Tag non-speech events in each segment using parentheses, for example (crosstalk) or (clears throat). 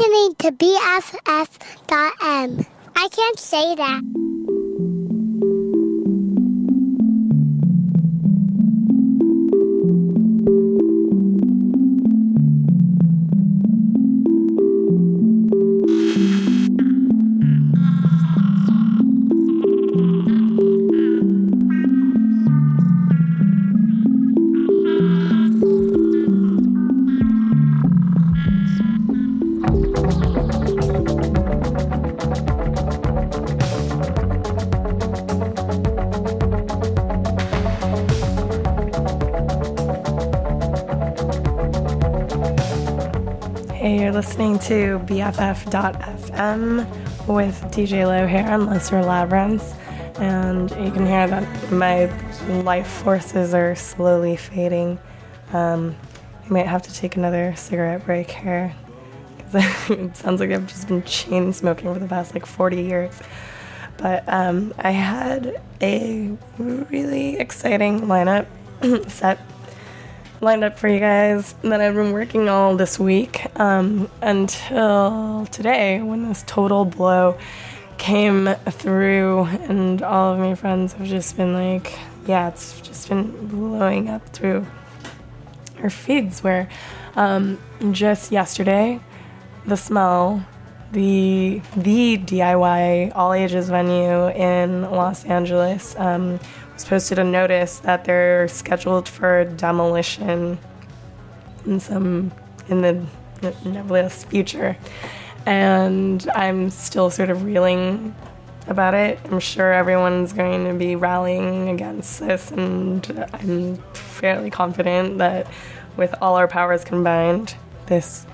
listening to BFF.M. I can't say that. To BFF.FM with DJ Low here and Lesser Labyrinths. And you can hear that my life forces are slowly fading. Um, I might have to take another cigarette break here. Because (laughs) it sounds like I've just been chain smoking for the past like 40 years. But um, I had a really exciting lineup (clears throat) set lined up for you guys that I've been working all this week um, until today when this total blow came through, and all of my friends have just been like, yeah, it's just been blowing up through our feeds. Where um, just yesterday, the smell. The the DIY all ages venue in Los Angeles um, was posted a notice that they're scheduled for demolition in some in the nebulous future, and I'm still sort of reeling about it. I'm sure everyone's going to be rallying against this, and I'm fairly confident that with all our powers combined, this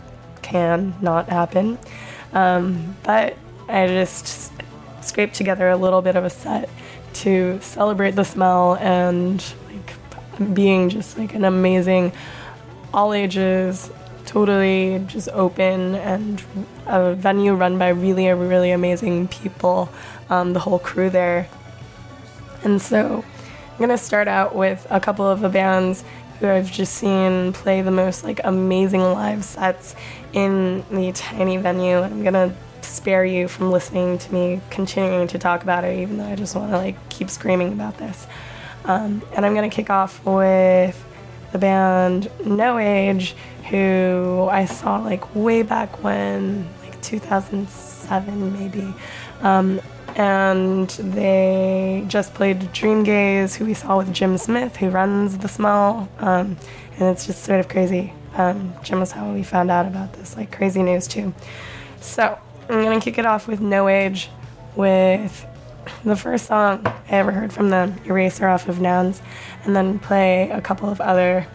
can not happen. Um, but I just scraped together a little bit of a set to celebrate the smell and like being just like an amazing all ages totally just open and a venue run by really really amazing people um, the whole crew there. And so i'm gonna start out with a couple of the bands who i've just seen play the most like amazing live sets in the tiny venue i'm gonna spare you from listening to me continuing to talk about it, even though I just want to like keep screaming about this. Um, and I'm gonna kick off with the band No Age, who I saw like way back when, like 2007 maybe. Um, and they just played Dream Gaze, who we saw with Jim Smith, who runs The Smell. Um, and it's just sort of crazy. Um, Jim was how we found out about this, like crazy news too. So I'm gonna kick it off with No Age with the first song I ever heard from them, Eraser off of Nouns, and then play a couple of other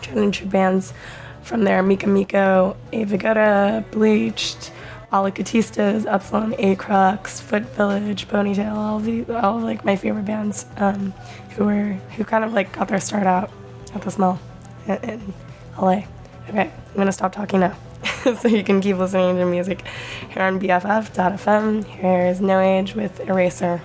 Challenger bands from there Mika Miko, Abe Vigoda, Bleached, Alacatistas, Upsilon, Acrux, Foot Village, Ponytail, all the all of like my favorite bands um, who were who kind of like got their start out at the smell in, in LA. Okay, I'm gonna stop talking now. (laughs) so you can keep listening to music here on BFF.fm. Here is No Age with Eraser.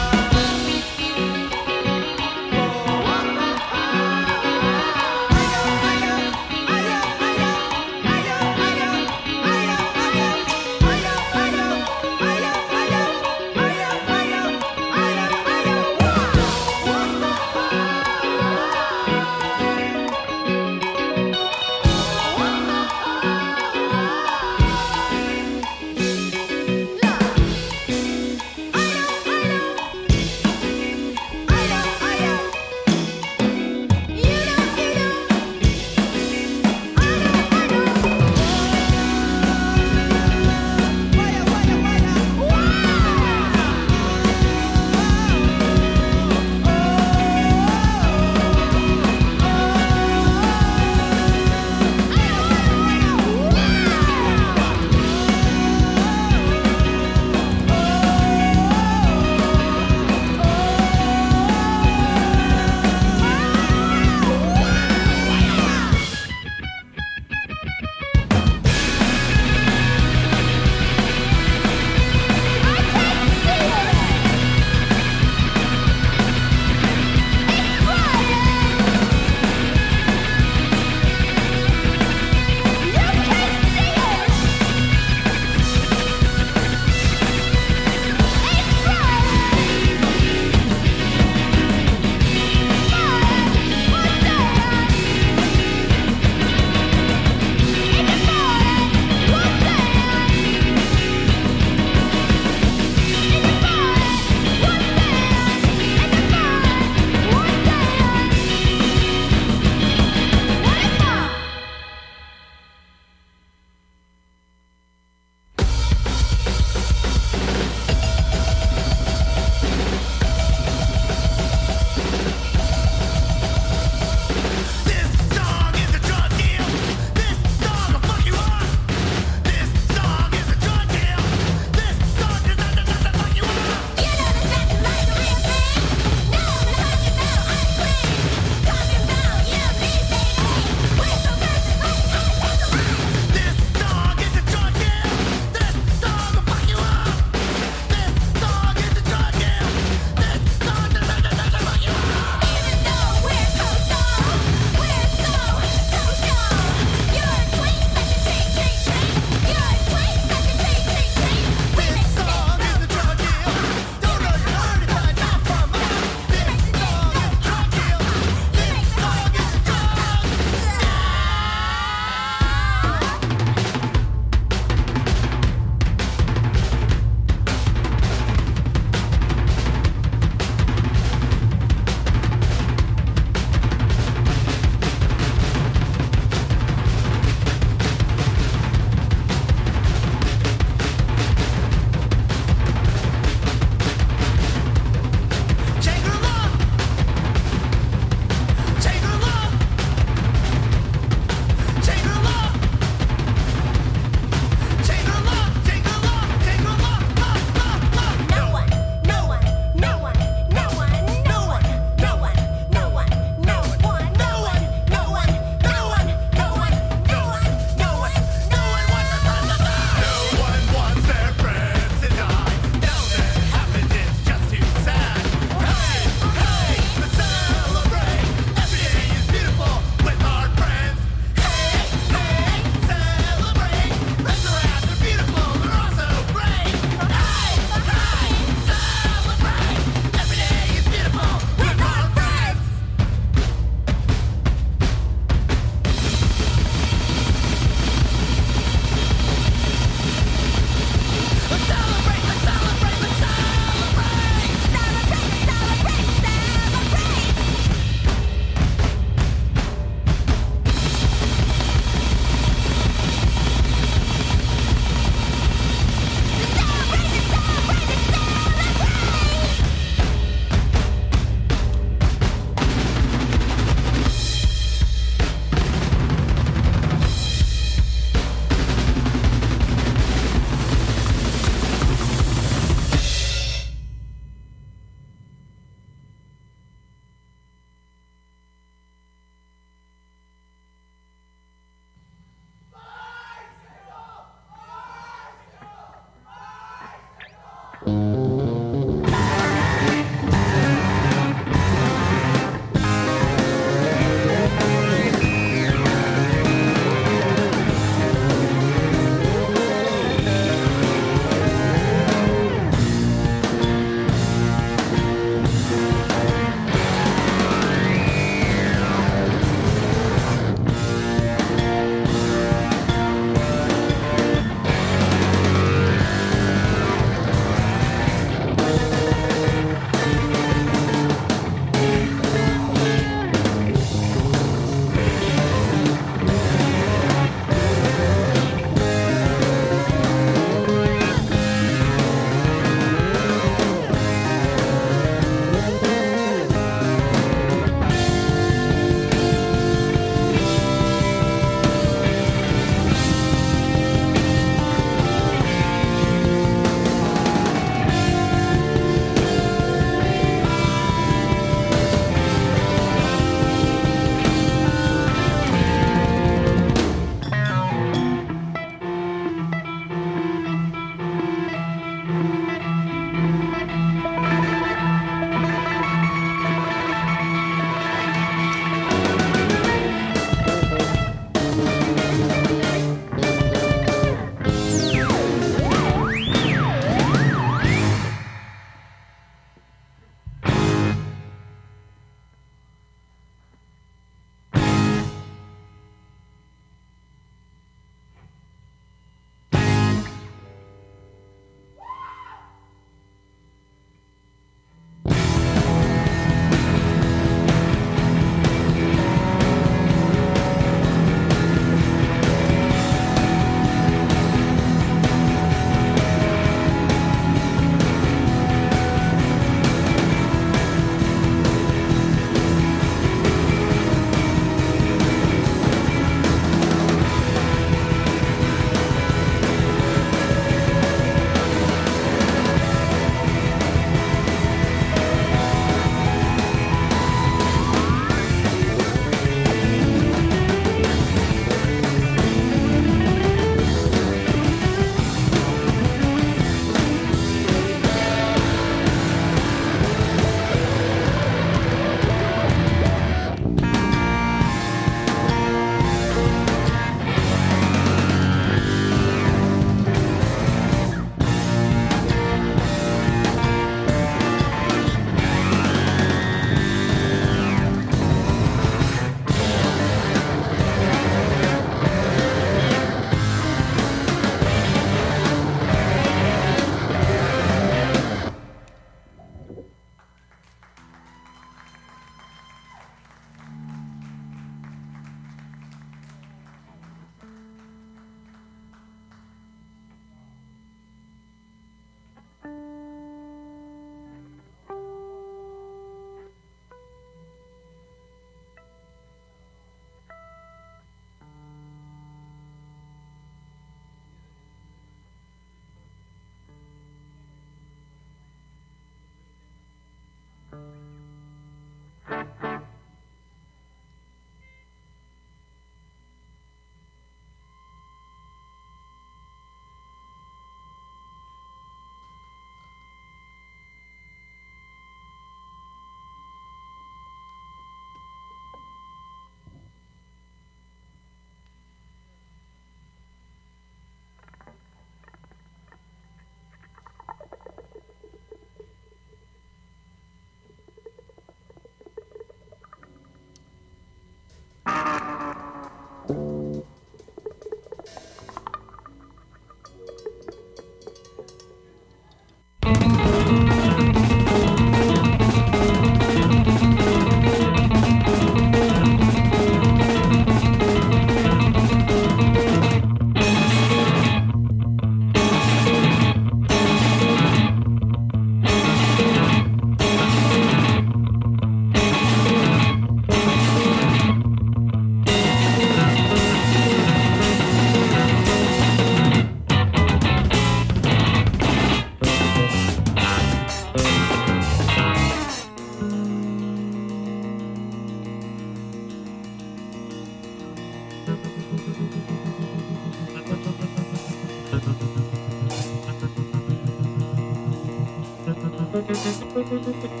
Musik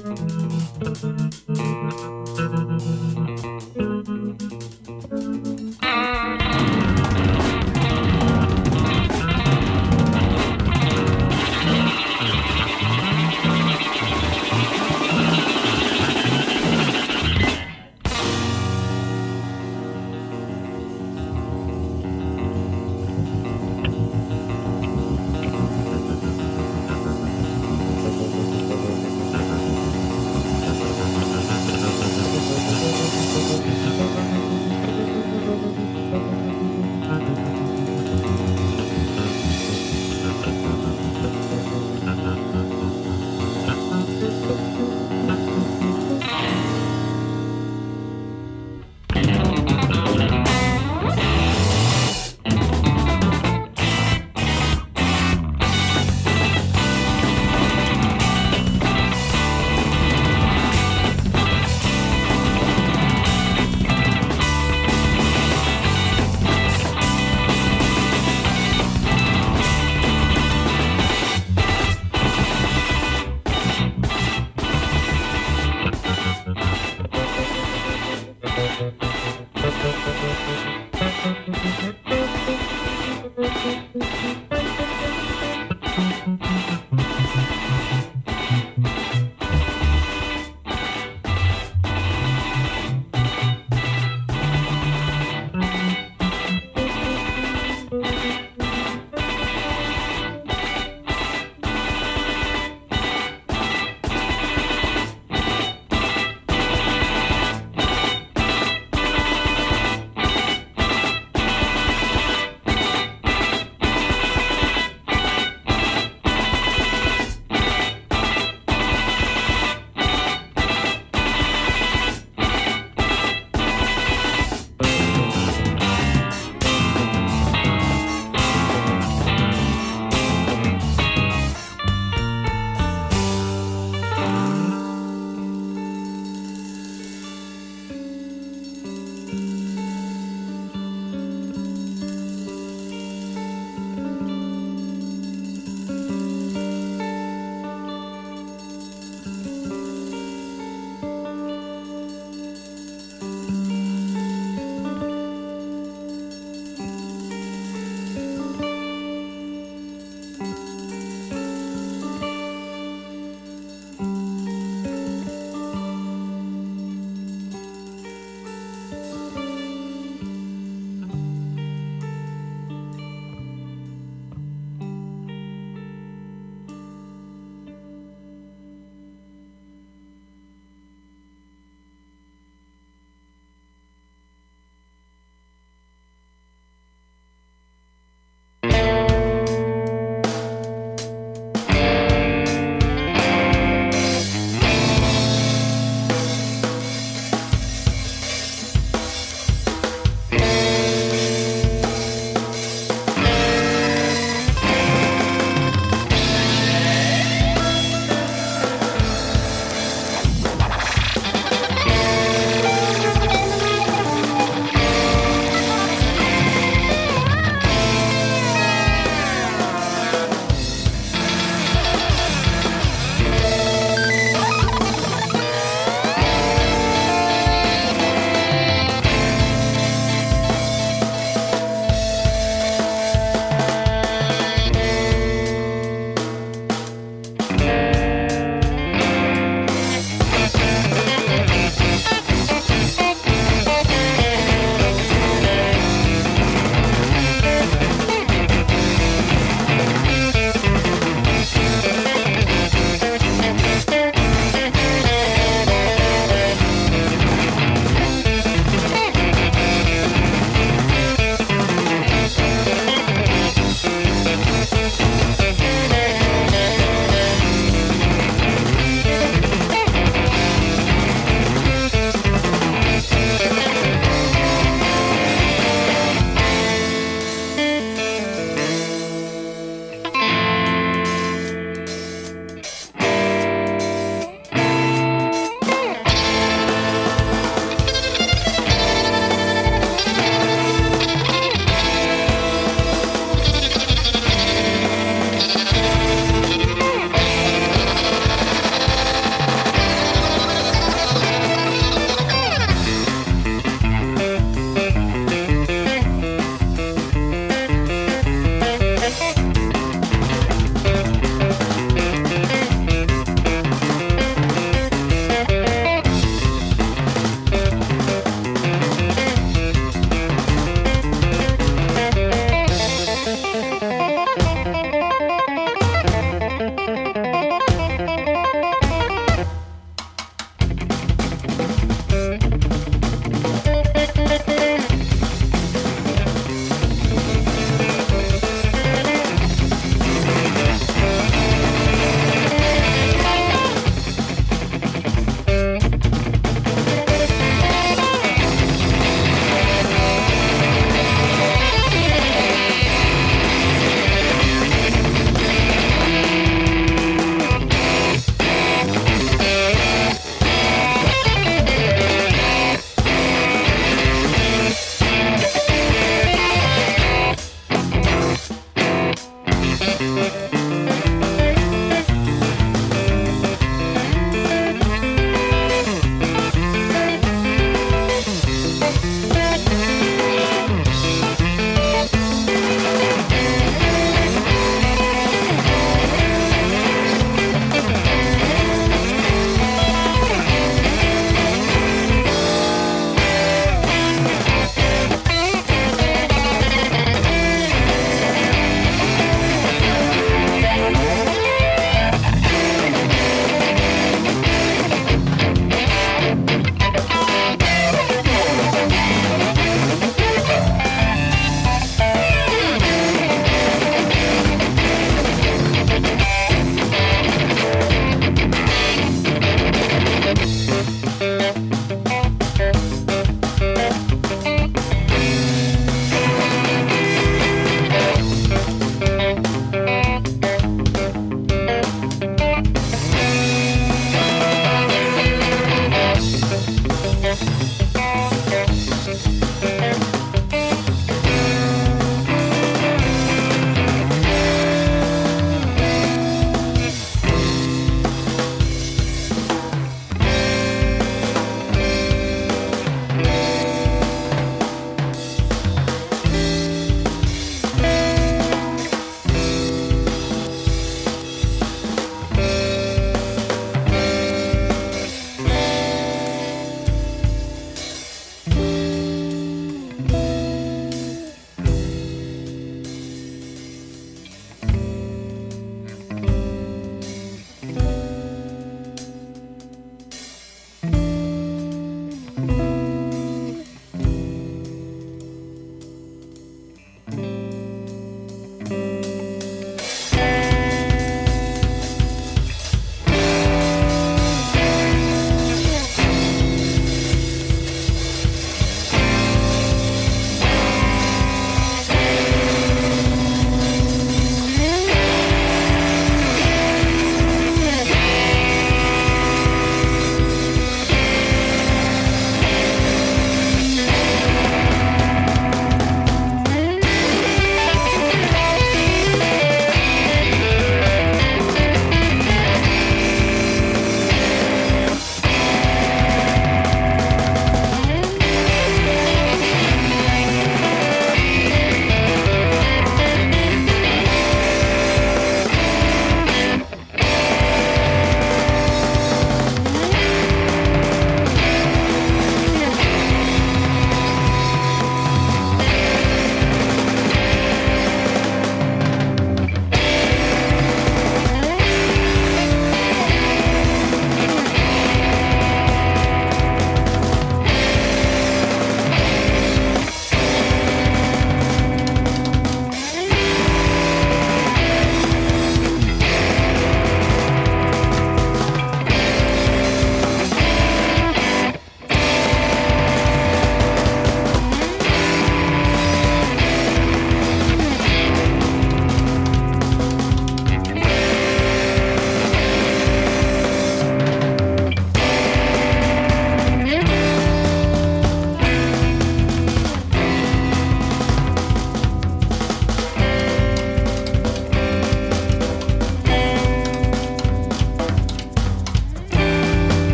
Thank you.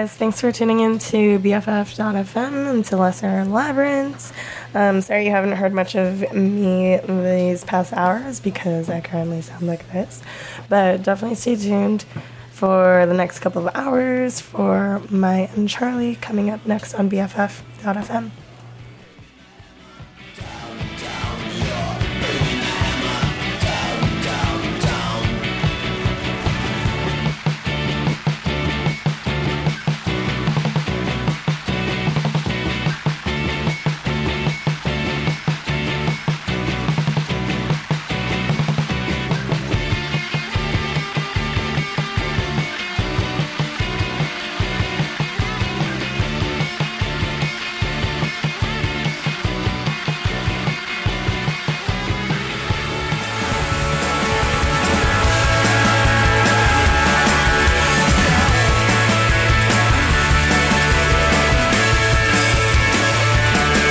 Guys. Thanks for tuning in to BFF.fm and to Lesser Labyrinths. Um, sorry you haven't heard much of me these past hours because I currently sound like this. But definitely stay tuned for the next couple of hours for my and Charlie coming up next on BFF.fm.